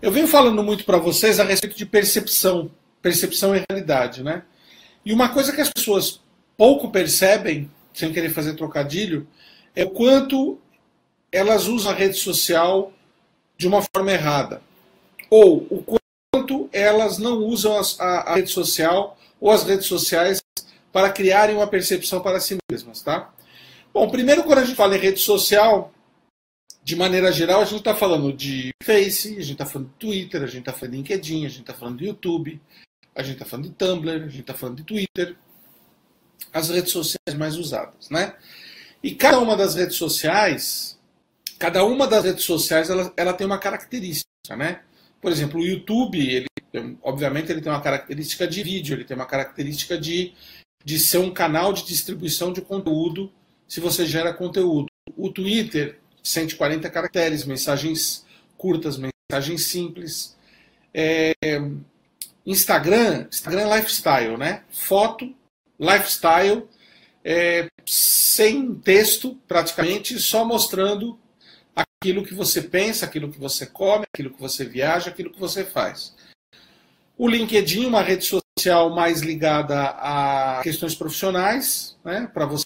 Eu venho falando muito para vocês a respeito de percepção, percepção e realidade, né? E uma coisa que as pessoas pouco percebem, sem querer fazer trocadilho, é o quanto elas usam a rede social de uma forma errada. Ou o quanto elas não usam a, a, a rede social ou as redes sociais para criarem uma percepção para si mesmas, tá? Bom, primeiro quando a gente fala em rede social, de maneira geral, a gente está falando de Face, a gente está falando de Twitter, a gente está falando de LinkedIn, a gente está falando de YouTube, a gente está falando de Tumblr, a gente está falando de Twitter, as redes sociais mais usadas, né? E cada uma das redes sociais, cada uma das redes sociais, ela, ela tem uma característica, né? Por exemplo, o YouTube, ele, obviamente, ele tem uma característica de vídeo, ele tem uma característica de, de ser um canal de distribuição de conteúdo, se você gera conteúdo. O Twitter 140 caracteres, mensagens curtas, mensagens simples. É, Instagram, Instagram é lifestyle, né? Foto, lifestyle, é, sem texto praticamente, só mostrando aquilo que você pensa, aquilo que você come, aquilo que você viaja, aquilo que você faz. O LinkedIn, uma rede social mais ligada a questões profissionais, né, para você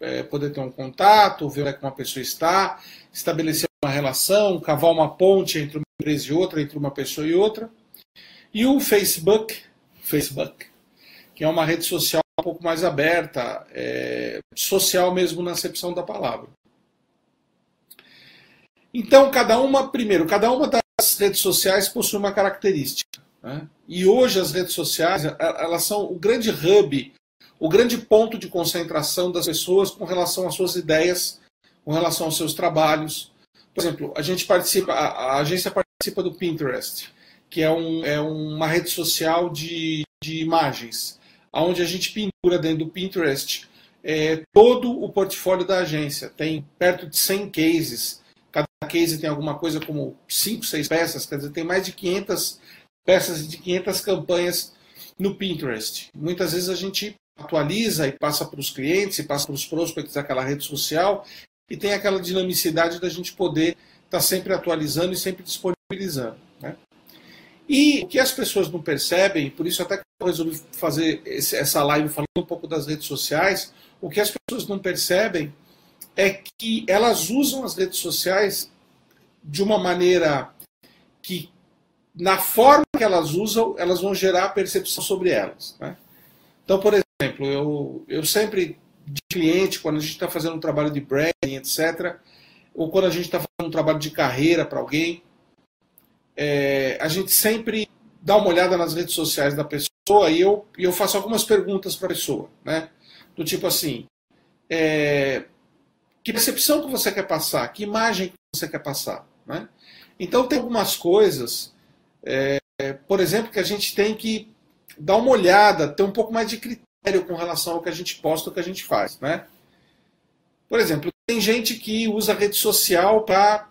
é, poder ter um contato, ver onde é que uma pessoa está, estabelecer uma relação, cavar uma ponte entre uma empresa e outra, entre uma pessoa e outra. E o Facebook, Facebook, que é uma rede social um pouco mais aberta, é, social mesmo na acepção da palavra. Então, cada uma, primeiro, cada uma das redes sociais possui uma característica. Né? E hoje as redes sociais, elas são o grande hub o grande ponto de concentração das pessoas com relação às suas ideias, com relação aos seus trabalhos. Por exemplo, a gente participa, a, a agência participa do Pinterest, que é, um, é uma rede social de, de imagens, onde a gente pintura dentro do Pinterest é, todo o portfólio da agência. Tem perto de 100 cases. Cada case tem alguma coisa como 5, 6 peças, quer dizer, tem mais de 500 peças de 500 campanhas no Pinterest. Muitas vezes a gente atualiza e passa para os clientes e passa para os prospects daquela rede social e tem aquela dinamicidade da gente poder estar tá sempre atualizando e sempre disponibilizando. Né? E o que as pessoas não percebem, por isso até que eu resolvi fazer esse, essa live falando um pouco das redes sociais, o que as pessoas não percebem é que elas usam as redes sociais de uma maneira que, na forma que elas usam, elas vão gerar percepção sobre elas. Né? Então, por exemplo, eu, eu sempre, de cliente, quando a gente está fazendo um trabalho de branding, etc., ou quando a gente está fazendo um trabalho de carreira para alguém, é, a gente sempre dá uma olhada nas redes sociais da pessoa e eu, e eu faço algumas perguntas para a pessoa, né? Do tipo assim, é, que percepção que você quer passar? Que imagem que você quer passar? Né? Então tem algumas coisas, é, por exemplo, que a gente tem que dar uma olhada, ter um pouco mais de critério com relação ao que a gente posta, o que a gente faz, né? Por exemplo, tem gente que usa rede social para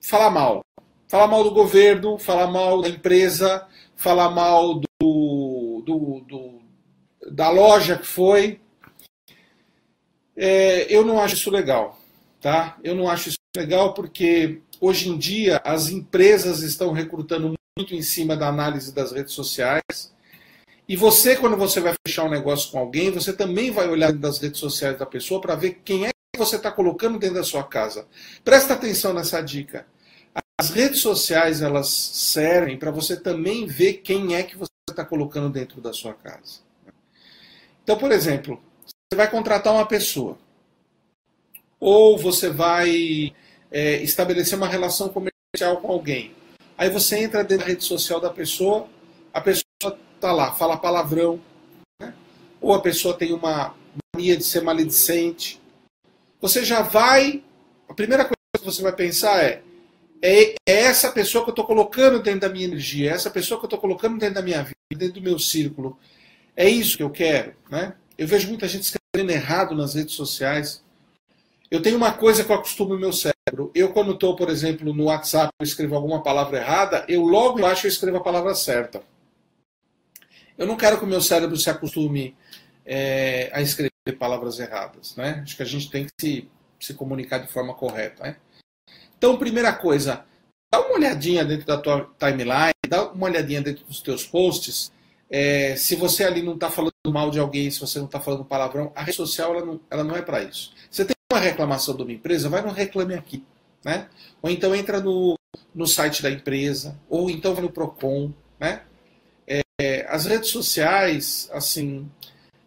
falar mal. Falar mal do governo, falar mal da empresa, falar mal do, do, do da loja que foi. É, eu não acho isso legal, tá? Eu não acho isso legal porque hoje em dia as empresas estão recrutando muito em cima da análise das redes sociais. E você, quando você vai fechar um negócio com alguém, você também vai olhar das redes sociais da pessoa para ver quem é que você está colocando dentro da sua casa. Presta atenção nessa dica. As redes sociais elas servem para você também ver quem é que você está colocando dentro da sua casa. Então, por exemplo, você vai contratar uma pessoa, ou você vai é, estabelecer uma relação comercial com alguém. Aí você entra dentro da rede social da pessoa, a pessoa está lá, fala palavrão, né? ou a pessoa tem uma mania de ser maledicente. Você já vai. A primeira coisa que você vai pensar é: é, é essa pessoa que eu estou colocando dentro da minha energia, é essa pessoa que eu estou colocando dentro da minha vida, dentro do meu círculo. É isso que eu quero. Né? Eu vejo muita gente escrevendo errado nas redes sociais. Eu tenho uma coisa que eu acostumo no meu cérebro. Eu, quando estou, por exemplo, no WhatsApp, eu escrevo alguma palavra errada, eu logo acho que eu escrevo a palavra certa. Eu não quero que o meu cérebro se acostume é, a escrever palavras erradas. Né? Acho que a gente tem que se, se comunicar de forma correta. Né? Então, primeira coisa, dá uma olhadinha dentro da tua timeline, dá uma olhadinha dentro dos teus posts. É, se você ali não está falando mal de alguém, se você não está falando palavrão, a rede social ela não, ela não é para isso. Você tem uma reclamação de uma empresa, vai no Reclame Aqui. Né? Ou então entra no, no site da empresa, ou então vai no Procon. Né? É, as redes sociais, assim,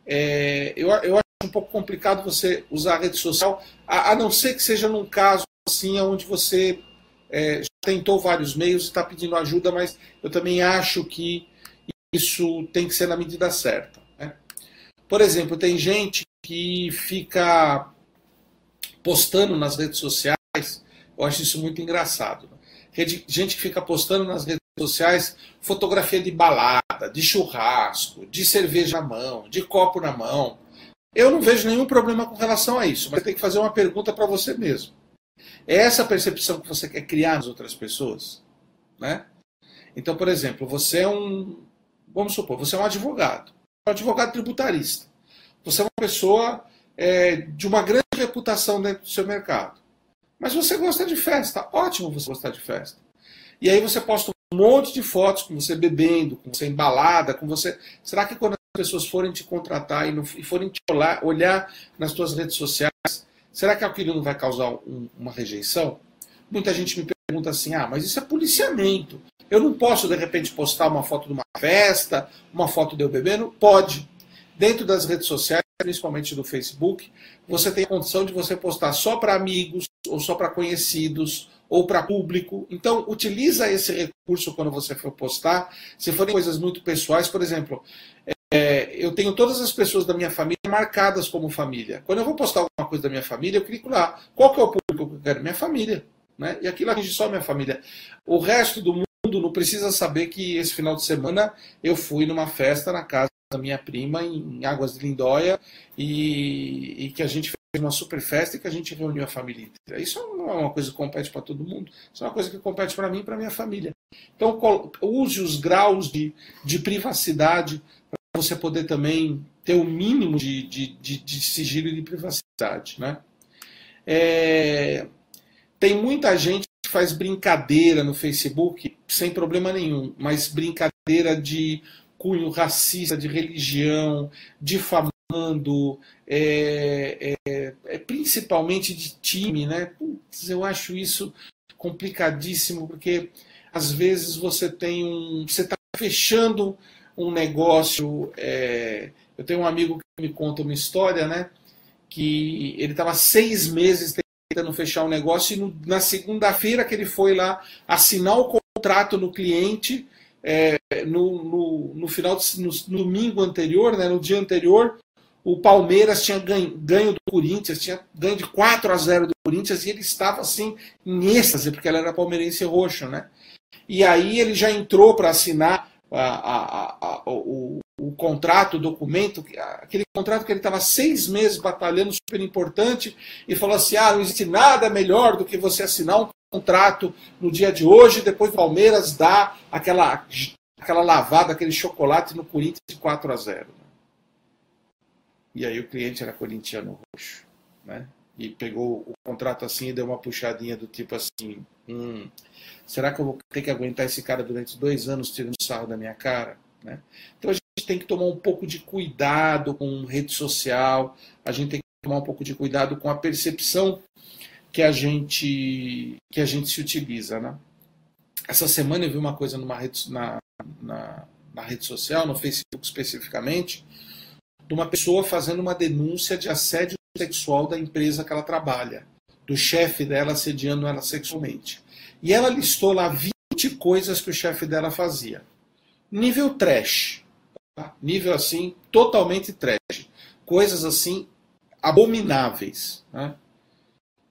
é, eu, eu acho um pouco complicado você usar a rede social, a, a não ser que seja num caso assim, onde você é, tentou vários meios e está pedindo ajuda, mas eu também acho que isso tem que ser na medida certa. Né? Por exemplo, tem gente que fica postando nas redes sociais, eu acho isso muito engraçado. Né? Gente que fica postando nas redes sociais fotografia de balada, de churrasco, de cerveja na mão, de copo na mão. Eu não vejo nenhum problema com relação a isso, mas tem que fazer uma pergunta para você mesmo. É essa percepção que você quer criar nas outras pessoas? Né? Então, por exemplo, você é um. Vamos supor, você é um advogado, um advogado tributarista. Você é uma pessoa é, de uma grande reputação dentro do seu mercado. Mas você gosta de festa, ótimo você gostar de festa. E aí você posta um monte de fotos com você bebendo, com você embalada, com você. Será que quando as pessoas forem te contratar e, não, e forem te olhar, olhar nas suas redes sociais, Será que aquilo não vai causar um, uma rejeição? Muita gente me pergunta assim: ah, mas isso é policiamento. Eu não posso, de repente, postar uma foto de uma festa, uma foto de eu bebendo? Pode. Dentro das redes sociais, principalmente do Facebook, você tem a condição de você postar só para amigos, ou só para conhecidos, ou para público. Então, utiliza esse recurso quando você for postar. Se forem coisas muito pessoais, por exemplo, é, eu tenho todas as pessoas da minha família marcadas como família. Quando eu vou postar alguma coisa da minha família, eu clico lá. Qual que é o público que eu quero? Minha família. Né? E aquilo atinge só minha família. O resto do mundo não precisa saber que esse final de semana eu fui numa festa na casa da minha prima em Águas de Lindóia e, e que a gente fez uma super festa e que a gente reuniu a família inteira. Isso não é uma coisa que compete para todo mundo, isso é uma coisa que compete para mim e para minha família. Então use os graus de, de privacidade você poder também ter o mínimo de, de, de, de sigilo e de privacidade. Né? É, tem muita gente que faz brincadeira no Facebook sem problema nenhum, mas brincadeira de cunho racista, de religião, difamando, é, é, é, principalmente de time, né? Putz, eu acho isso complicadíssimo, porque às vezes você tem um. Você está fechando um negócio. É... Eu tenho um amigo que me conta uma história, né? Que ele estava seis meses tentando fechar um negócio e no, na segunda-feira que ele foi lá assinar o contrato no cliente, é, no, no, no, final no, no, domingo anterior, né, no dia anterior, o Palmeiras tinha ganho, ganho, do Corinthians, tinha ganho de 4 a 0 do Corinthians e ele estava assim em êxtase, porque ele era palmeirense roxo, né? E aí ele já entrou para assinar a, a, a, o, o, contrato, o documento, aquele contrato que ele estava seis meses batalhando, super importante, e falou assim: ah, não existe nada melhor do que você assinar um contrato no dia de hoje, depois o Palmeiras dá aquela, aquela lavada, aquele chocolate no Corinthians de 4 a 0. E aí o cliente era corintiano roxo, né? E pegou o contrato assim e deu uma puxadinha do tipo assim: hum, Será que eu vou ter que aguentar esse cara durante dois anos tirando sarro da minha cara? Né? Então a gente tem que tomar um pouco de cuidado com rede social, a gente tem que tomar um pouco de cuidado com a percepção que a gente que a gente se utiliza, né? Essa semana eu vi uma coisa numa rede, na, na, na rede social, no Facebook especificamente, de uma pessoa fazendo uma denúncia de assédio sexual da empresa que ela trabalha, do chefe dela assediando ela sexualmente. E ela listou lá 20 coisas que o chefe dela fazia. Nível trash. Tá? Nível assim, totalmente trash. Coisas assim, abomináveis. Né?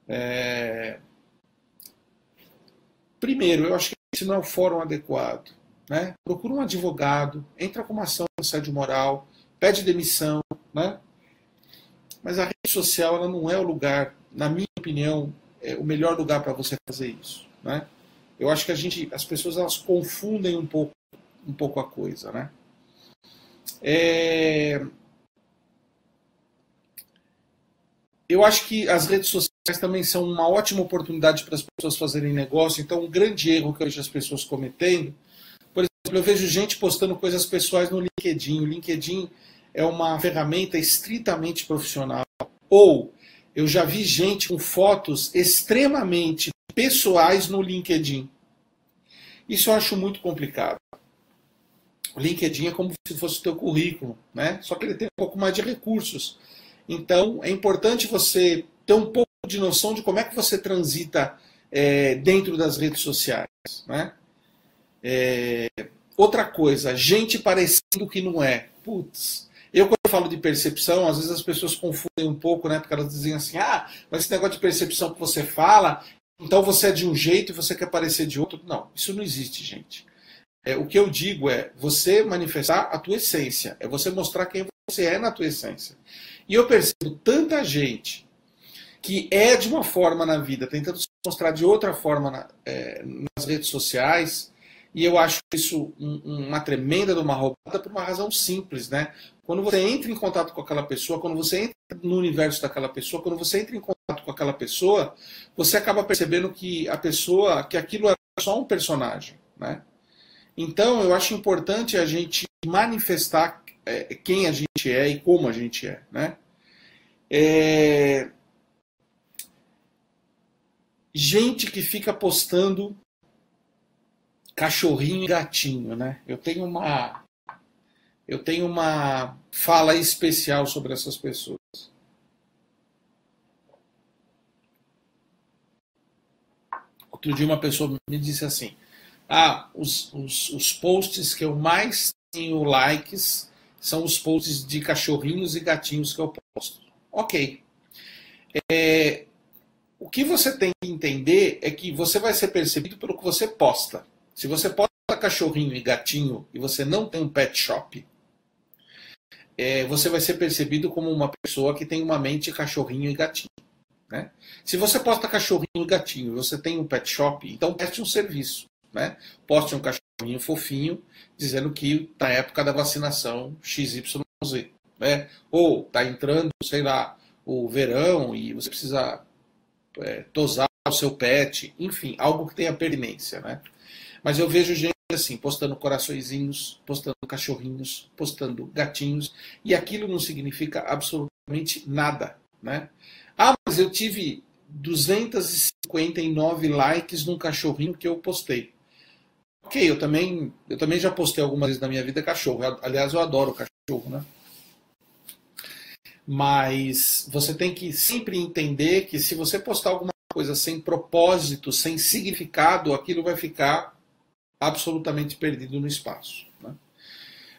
É... Primeiro, eu acho que esse não é o fórum adequado. Né? Procura um advogado, entra com uma ação de assédio moral, pede demissão. Né? Mas a rede social ela não é o lugar, na minha opinião, é o melhor lugar para você fazer isso. Né? Eu acho que a gente, as pessoas elas confundem um pouco, um pouco a coisa. Né? É... Eu acho que as redes sociais sociais também são uma ótima oportunidade para as pessoas fazerem negócio. Então, um grande erro que eu vejo as pessoas cometendo, por exemplo, eu vejo gente postando coisas pessoais no LinkedIn. O LinkedIn é uma ferramenta estritamente profissional. Ou eu já vi gente com fotos extremamente pessoais no LinkedIn. Isso eu acho muito complicado. O LinkedIn é como se fosse o teu currículo, né? Só que ele tem um pouco mais de recursos. Então, é importante você ter um pouco de noção de como é que você transita é, dentro das redes sociais, né? É, outra coisa, gente parecendo que não é. Putz, eu quando eu falo de percepção, às vezes as pessoas confundem um pouco, né? Porque elas dizem assim, ah, mas esse negócio de percepção que você fala, então você é de um jeito e você quer parecer de outro. Não, isso não existe, gente. É, o que eu digo é você manifestar a tua essência, é você mostrar quem você é na tua essência. E eu percebo tanta gente que é de uma forma na vida, tentando se mostrar de outra forma na, é, nas redes sociais, e eu acho isso um, uma tremenda de uma roubada por uma razão simples, né? Quando você entra em contato com aquela pessoa, quando você entra no universo daquela pessoa, quando você entra em contato com aquela pessoa, você acaba percebendo que a pessoa, que aquilo é só um personagem, né? Então, eu acho importante a gente manifestar é, quem a gente é e como a gente é. Né? É... Gente que fica postando cachorrinho e gatinho, né? Eu tenho uma eu tenho uma fala especial sobre essas pessoas. Outro dia uma pessoa me disse assim: ah, os, os, os posts que eu mais tenho likes são os posts de cachorrinhos e gatinhos que eu posto. Ok. É, o que você tem que entender é que você vai ser percebido pelo que você posta. Se você posta cachorrinho e gatinho e você não tem um pet shop, é, você vai ser percebido como uma pessoa que tem uma mente cachorrinho e gatinho. Né? Se você posta cachorrinho e gatinho e você tem um pet shop, então preste um serviço né? Poste um cachorrinho fofinho dizendo que na época da vacinação XYZ, né? Ou tá entrando, sei lá, o verão e você precisa é, tosar o seu pet, enfim, algo que tenha permanência, né? Mas eu vejo gente assim, postando coraçõezinhos, postando cachorrinhos, postando gatinhos, e aquilo não significa absolutamente nada, né? Ah, mas eu tive 259 likes num cachorrinho que eu postei. Ok, eu também, eu também já postei algumas vezes na minha vida cachorro. Aliás, eu adoro cachorro, né? Mas você tem que sempre entender que se você postar alguma coisa sem propósito, sem significado, aquilo vai ficar absolutamente perdido no espaço. Né?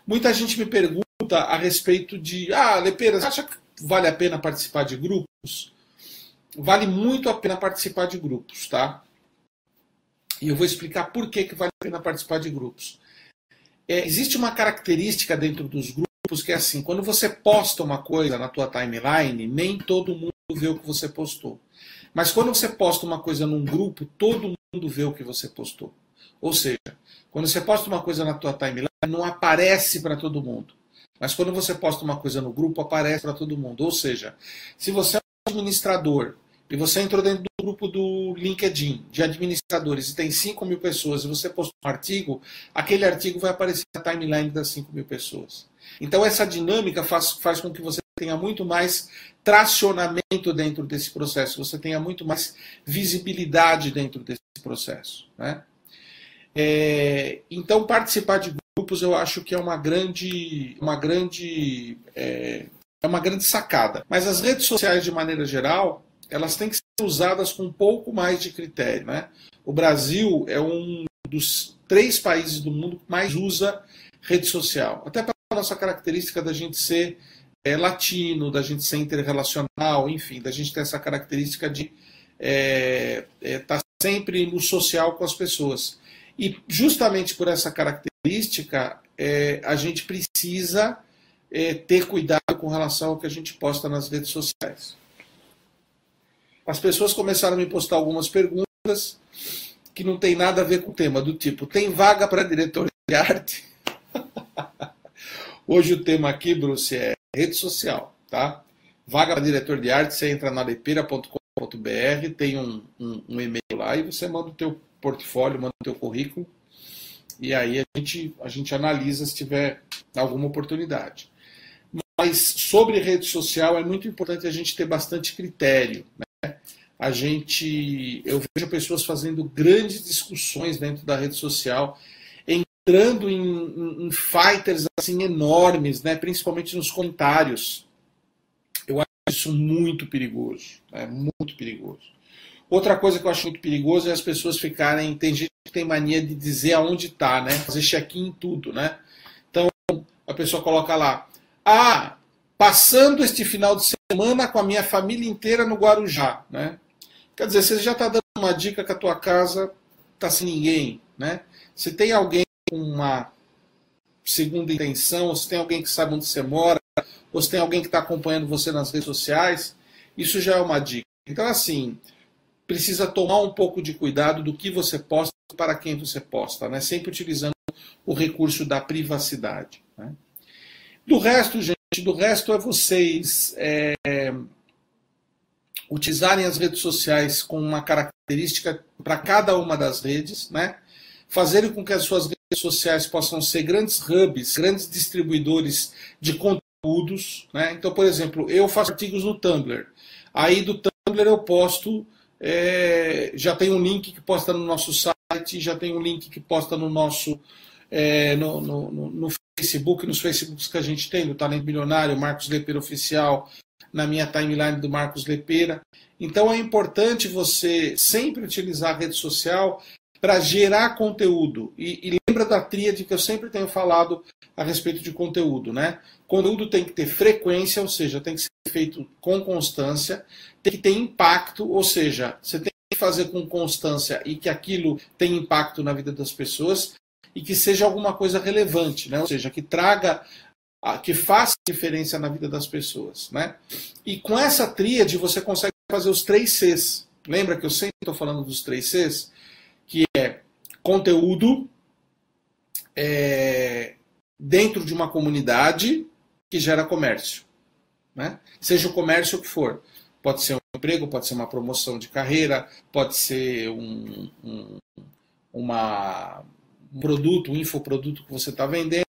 Muita gente me pergunta a respeito de, ah, Lepeira, você acha que vale a pena participar de grupos? Vale muito a pena participar de grupos, tá? E eu vou explicar por que, que vale a pena participar de grupos. É, existe uma característica dentro dos grupos que é assim, quando você posta uma coisa na tua timeline, nem todo mundo vê o que você postou. Mas quando você posta uma coisa num grupo, todo mundo vê o que você postou. Ou seja, quando você posta uma coisa na tua timeline, não aparece para todo mundo. Mas quando você posta uma coisa no grupo, aparece para todo mundo. Ou seja, se você é um administrador e você entrou dentro do grupo do LinkedIn de administradores e tem 5 mil pessoas e você postou um artigo, aquele artigo vai aparecer na timeline das 5 mil pessoas. Então essa dinâmica faz, faz com que você tenha muito mais tracionamento dentro desse processo, você tenha muito mais visibilidade dentro desse processo. Né? É, então participar de grupos eu acho que é uma grande, uma grande é, é uma grande sacada. Mas as redes sociais de maneira geral elas têm que ser usadas com um pouco mais de critério. Né? O Brasil é um dos três países do mundo que mais usa rede social. Até pela nossa característica da gente ser é, latino, da gente ser interrelacional, enfim, da gente ter essa característica de estar é, é, tá sempre no social com as pessoas. E justamente por essa característica, é, a gente precisa é, ter cuidado com relação ao que a gente posta nas redes sociais as pessoas começaram a me postar algumas perguntas que não tem nada a ver com o tema, do tipo, tem vaga para diretor de arte? Hoje o tema aqui, Bruce, é rede social, tá? Vaga para diretor de arte, você entra na lepeira.com tem um, um, um, e-mail lá e você manda o teu portfólio, manda o teu currículo e aí a gente, a gente analisa se tiver alguma oportunidade. Mas sobre rede social é muito importante a gente ter bastante critério. Né? A gente, eu vejo pessoas fazendo grandes discussões dentro da rede social, entrando em, em, em fighters assim enormes, né? principalmente nos comentários. Eu acho isso muito perigoso, é né? muito perigoso. Outra coisa que eu acho muito perigoso é as pessoas ficarem. Tem gente que tem mania de dizer aonde está, né? Fazer check-in em tudo, né? Então a pessoa coloca lá. Ah, passando este final de semana com a minha família inteira no Guarujá, né? Quer dizer, você já está dando uma dica que a tua casa está sem ninguém, né? Se tem alguém com uma segunda intenção, ou se tem alguém que sabe onde você mora, ou se tem alguém que está acompanhando você nas redes sociais, isso já é uma dica. Então, assim, precisa tomar um pouco de cuidado do que você posta para quem você posta, né? Sempre utilizando o recurso da privacidade. Né? Do resto, gente, do resto é vocês é, utilizarem as redes sociais com uma característica para cada uma das redes, né? Fazerem com que as suas redes sociais possam ser grandes hubs, grandes distribuidores de conteúdos, né? Então, por exemplo, eu faço artigos no Tumblr. Aí do Tumblr eu posto, é, já tem um link que posta no nosso site, já tem um link que posta no nosso é, no, no, no, Facebook, nos Facebooks que a gente tem, do Talento Milionário, Marcos Lepeira Oficial, na minha timeline do Marcos Lepeira. Então é importante você sempre utilizar a rede social para gerar conteúdo. E, e, lembra da tríade que eu sempre tenho falado a respeito de conteúdo, né? Conteúdo tem que ter frequência, ou seja, tem que ser feito com constância, tem que ter impacto, ou seja, você tem que fazer com constância e que aquilo tenha impacto na vida das pessoas, e que seja alguma coisa relevante, né? ou seja, que traga, que faça diferença na vida das pessoas. Né? E com essa tríade você consegue fazer os três Cs. Lembra que eu sempre estou falando dos três Cs? Que é conteúdo é, dentro de uma comunidade que gera comércio. Né? Seja o comércio que for. Pode ser um emprego, pode ser uma promoção de carreira, pode ser um, um, uma, um produto, um infoproduto que você está vendendo,